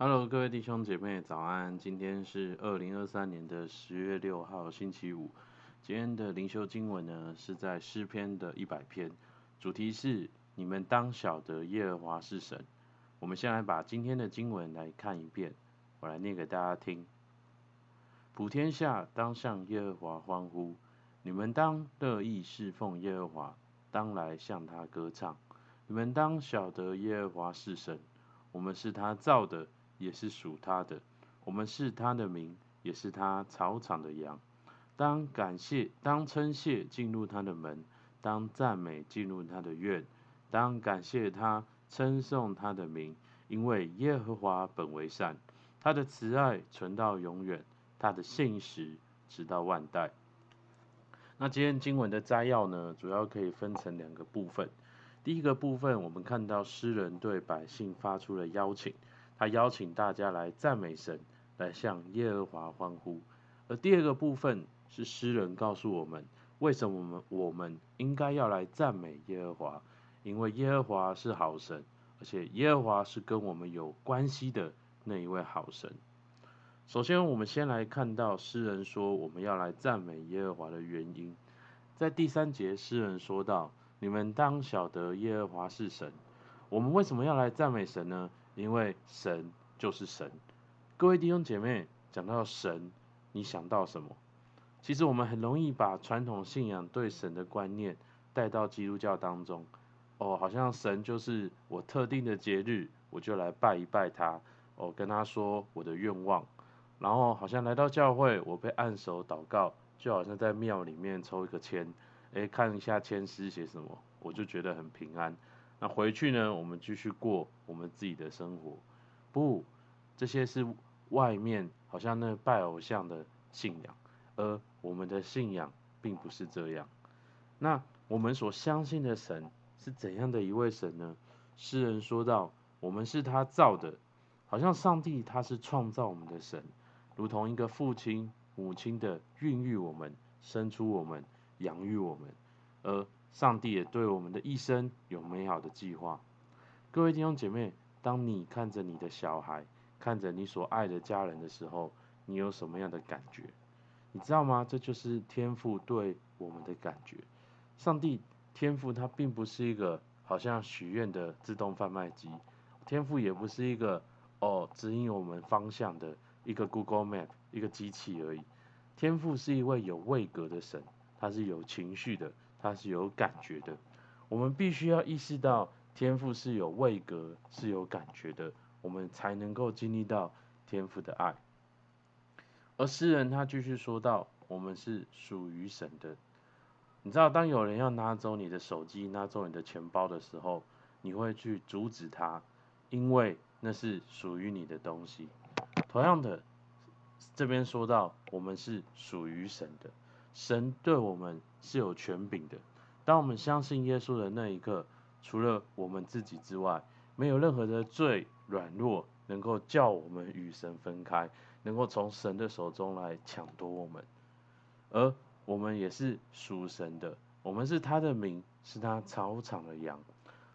Hello，各位弟兄姐妹，早安！今天是二零二三年的十月六号，星期五。今天的灵修经文呢，是在诗篇的一百篇，主题是你们当晓得耶和华是神。我们先来把今天的经文来看一遍，我来念给大家听。普天下当向耶和华欢呼，你们当乐意侍奉耶和华，当来向他歌唱。你们当晓得耶和华是神，我们是他造的。也是属他的，我们是他的民，也是他草场的羊。当感谢，当称谢进入他的门，当赞美进入他的院，当感谢他，称颂他的名，因为耶和华本为善，他的慈爱存到永远，他的信实直到万代。那今天经文的摘要呢，主要可以分成两个部分。第一个部分，我们看到诗人对百姓发出了邀请。他邀请大家来赞美神，来向耶和华欢呼。而第二个部分是诗人告诉我们，为什么我们我们应该要来赞美耶和华？因为耶和华是好神，而且耶和华是跟我们有关系的那一位好神。首先，我们先来看到诗人说我们要来赞美耶和华的原因。在第三节，诗人说道：“你们当晓得耶和华是神。”我们为什么要来赞美神呢？因为神就是神。各位弟兄姐妹，讲到神，你想到什么？其实我们很容易把传统信仰对神的观念带到基督教当中。哦，好像神就是我特定的节日，我就来拜一拜他。哦，跟他说我的愿望。然后好像来到教会，我被按手祷告，就好像在庙里面抽一个签，诶，看一下签诗写什么，我就觉得很平安。那回去呢，我们继续过我们自己的生活。不，这些是外面好像那拜偶像的信仰，而我们的信仰并不是这样。那我们所相信的神是怎样的一位神呢？诗人说道：“我们是他造的，好像上帝他是创造我们的神，如同一个父亲、母亲的孕育我们、生出我们、养育我们，而。”上帝也对我们的一生有美好的计划。各位弟兄姐妹，当你看着你的小孩，看着你所爱的家人的时候，你有什么样的感觉？你知道吗？这就是天父对我们的感觉。上帝天父他并不是一个好像许愿的自动贩卖机，天父也不是一个哦指引我们方向的一个 Google Map 一个机器而已。天父是一位有位格的神，他是有情绪的。他是有感觉的，我们必须要意识到天赋是有位格、是有感觉的，我们才能够经历到天赋的爱。而诗人他继续说道：“我们是属于神的。”你知道，当有人要拿走你的手机、拿走你的钱包的时候，你会去阻止他，因为那是属于你的东西。同样的，这边说到我们是属于神的。神对我们是有权柄的。当我们相信耶稣的那一刻，除了我们自己之外，没有任何的罪软弱能够叫我们与神分开，能够从神的手中来抢夺我们。而我们也是属神的，我们是他的民，是他草场的羊。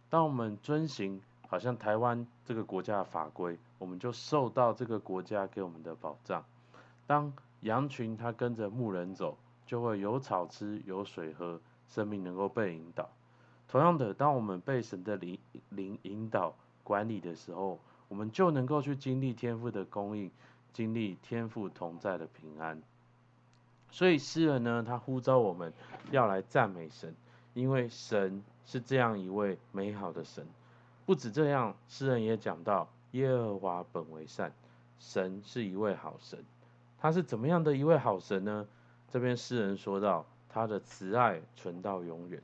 当我们遵行好像台湾这个国家的法规，我们就受到这个国家给我们的保障。当羊群它跟着牧人走。就会有草吃，有水喝，生命能够被引导。同样的，当我们被神的灵灵引导管理的时候，我们就能够去经历天赋的供应，经历天赋同在的平安。所以诗人呢，他呼召我们要来赞美神，因为神是这样一位美好的神。不止这样，诗人也讲到耶和华本为善，神是一位好神。他是怎么样的一位好神呢？这边诗人说到，他的慈爱存到永远。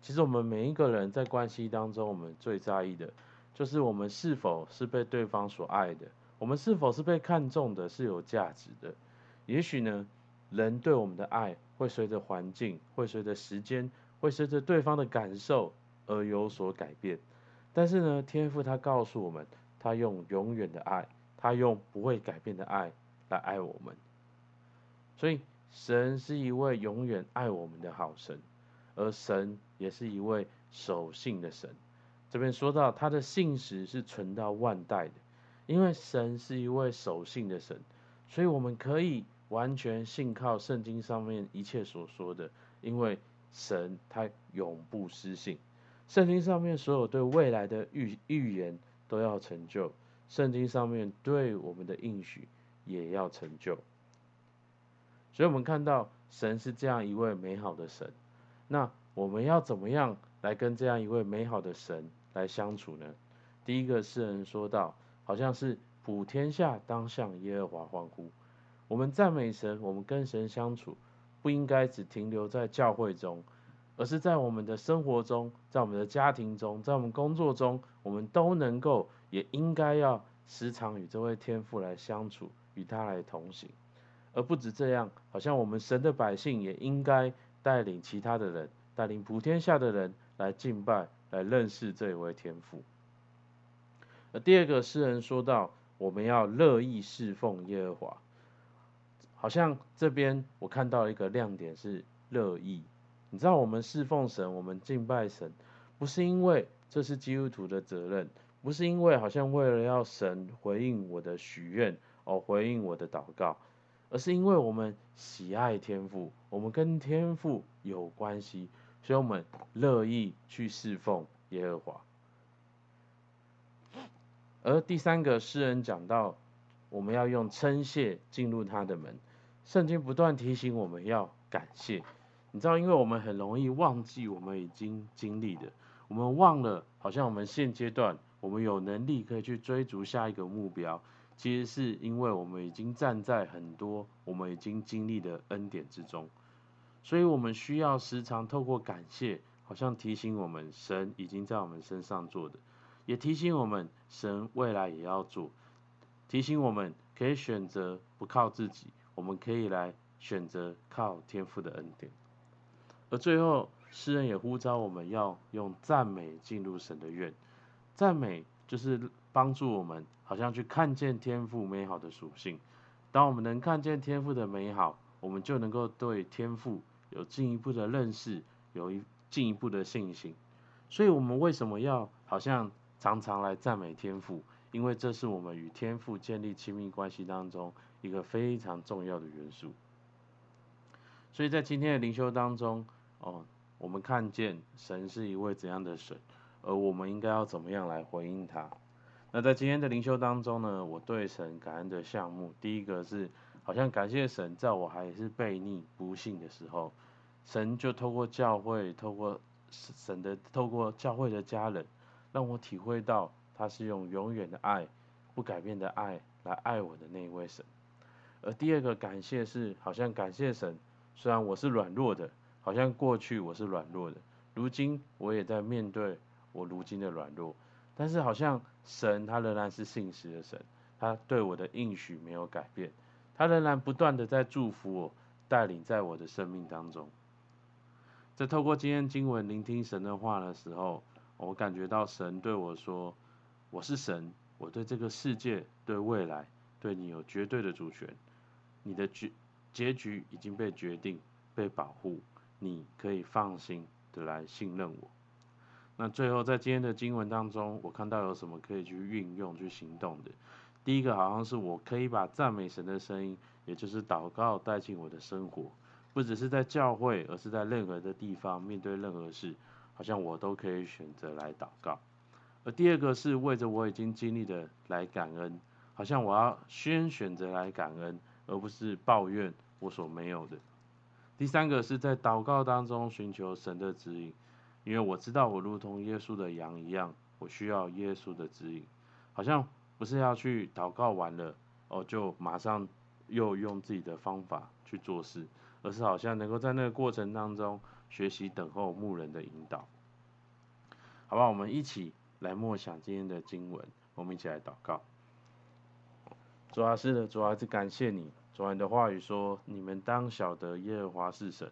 其实我们每一个人在关系当中，我们最在意的，就是我们是否是被对方所爱的，我们是否是被看重的，是有价值的。也许呢，人对我们的爱会随着环境，会随着时间，会随着对方的感受而有所改变。但是呢，天父他告诉我们，他用永远的爱，他用不会改变的爱来爱我们。所以。神是一位永远爱我们的好神，而神也是一位守信的神。这边说到他的信实是存到万代的，因为神是一位守信的神，所以我们可以完全信靠圣经上面一切所说的，因为神他永不失信。圣经上面所有对未来的预预言都要成就，圣经上面对我们的应许也要成就。所以，我们看到神是这样一位美好的神。那我们要怎么样来跟这样一位美好的神来相处呢？第一个诗人说道，好像是普天下当向耶和华欢呼。我们赞美神，我们跟神相处，不应该只停留在教会中，而是在我们的生活中，在我们的家庭中，在我们工作中，我们都能够，也应该要时常与这位天父来相处，与他来同行。而不止这样，好像我们神的百姓也应该带领其他的人，带领普天下的人来敬拜，来认识这一位天父。而第二个诗人说到，我们要乐意侍奉耶和华，好像这边我看到一个亮点是乐意。你知道，我们侍奉神，我们敬拜神，不是因为这是基督徒的责任，不是因为好像为了要神回应我的许愿，哦，回应我的祷告。而是因为我们喜爱天赋，我们跟天赋有关系，所以我们乐意去侍奉耶和华。而第三个诗人讲到，我们要用称谢进入他的门。圣经不断提醒我们要感谢，你知道，因为我们很容易忘记我们已经经历的，我们忘了，好像我们现阶段我们有能力可以去追逐下一个目标。其实是因为我们已经站在很多我们已经经历的恩典之中，所以我们需要时常透过感谢，好像提醒我们神已经在我们身上做的，也提醒我们神未来也要做，提醒我们可以选择不靠自己，我们可以来选择靠天父的恩典。而最后，诗人也呼召我们要用赞美进入神的院，赞美就是帮助我们。好像去看见天赋美好的属性，当我们能看见天赋的美好，我们就能够对天赋有进一步的认识，有一进一步的信心。所以，我们为什么要好像常常来赞美天赋？因为这是我们与天赋建立亲密关系当中一个非常重要的元素。所以在今天的灵修当中，哦，我们看见神是一位怎样的神，而我们应该要怎么样来回应他？那在今天的灵修当中呢，我对神感恩的项目，第一个是好像感谢神，在我还是悖逆不信的时候，神就透过教会，透过神的，透过教会的家人，让我体会到他是用永远的爱、不改变的爱来爱我的那一位神。而第二个感谢是，好像感谢神，虽然我是软弱的，好像过去我是软弱的，如今我也在面对我如今的软弱。但是好像神他仍然是信实的神，他对我的应许没有改变，他仍然不断的在祝福我，带领在我的生命当中。在透过今天经文聆听神的话的时候，我感觉到神对我说：“我是神，我对这个世界、对未来、对你有绝对的主权，你的结结局已经被决定、被保护，你可以放心的来信任我。”那最后，在今天的经文当中，我看到有什么可以去运用、去行动的。第一个，好像是我可以把赞美神的声音，也就是祷告带进我的生活，不只是在教会，而是在任何的地方，面对任何事，好像我都可以选择来祷告。而第二个是为着我已经经历的来感恩，好像我要先选择来感恩，而不是抱怨我所没有的。第三个是在祷告当中寻求神的指引。因为我知道我如同耶稣的羊一样，我需要耶稣的指引。好像不是要去祷告完了哦，就马上又用自己的方法去做事，而是好像能够在那个过程当中学习等候牧人的引导。好吧，我们一起来默想今天的经文，我们一起来祷告。主啊，是的，主啊，是感谢你。主啊，你的话语说：“你们当晓得耶和华是神，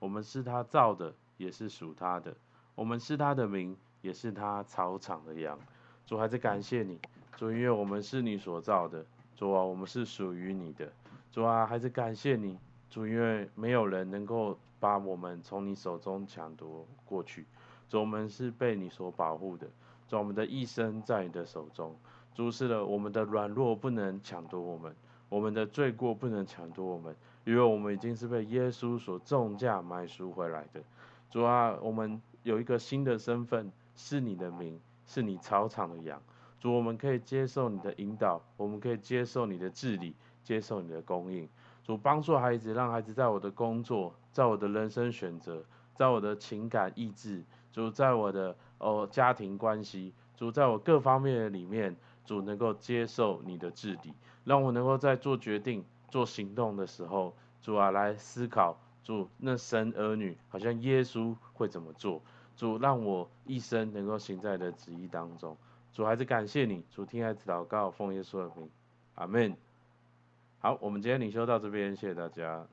我们是他造的，也是属他的。”我们是他的民，也是他草场的羊。主，还是感谢你，主，因为我们是你所造的。主啊，我们是属于你的。主啊，还是感谢你，主，因为没有人能够把我们从你手中抢夺过去。主，我们是被你所保护的。主，我们的一生在你的手中。主是的，我们的软弱不能抢夺我们，我们的罪过不能抢夺我们，因为我们已经是被耶稣所重价买赎回来的。主啊，我们有一个新的身份，是你的名，是你草场的羊。主，我们可以接受你的引导，我们可以接受你的治理，接受你的供应。主帮助孩子，让孩子在我的工作，在我的人生选择，在我的情感意志，主在我的哦家庭关系，主在我各方面的里面，主能够接受你的治理，让我能够在做决定、做行动的时候，主啊来思考，主那神儿女好像耶稣会怎么做，主让我一生能够行在你的旨意当中。主还是感谢你，主听孩子祷告，奉耶稣的名，阿门。好，我们今天领袖到这边，谢谢大家。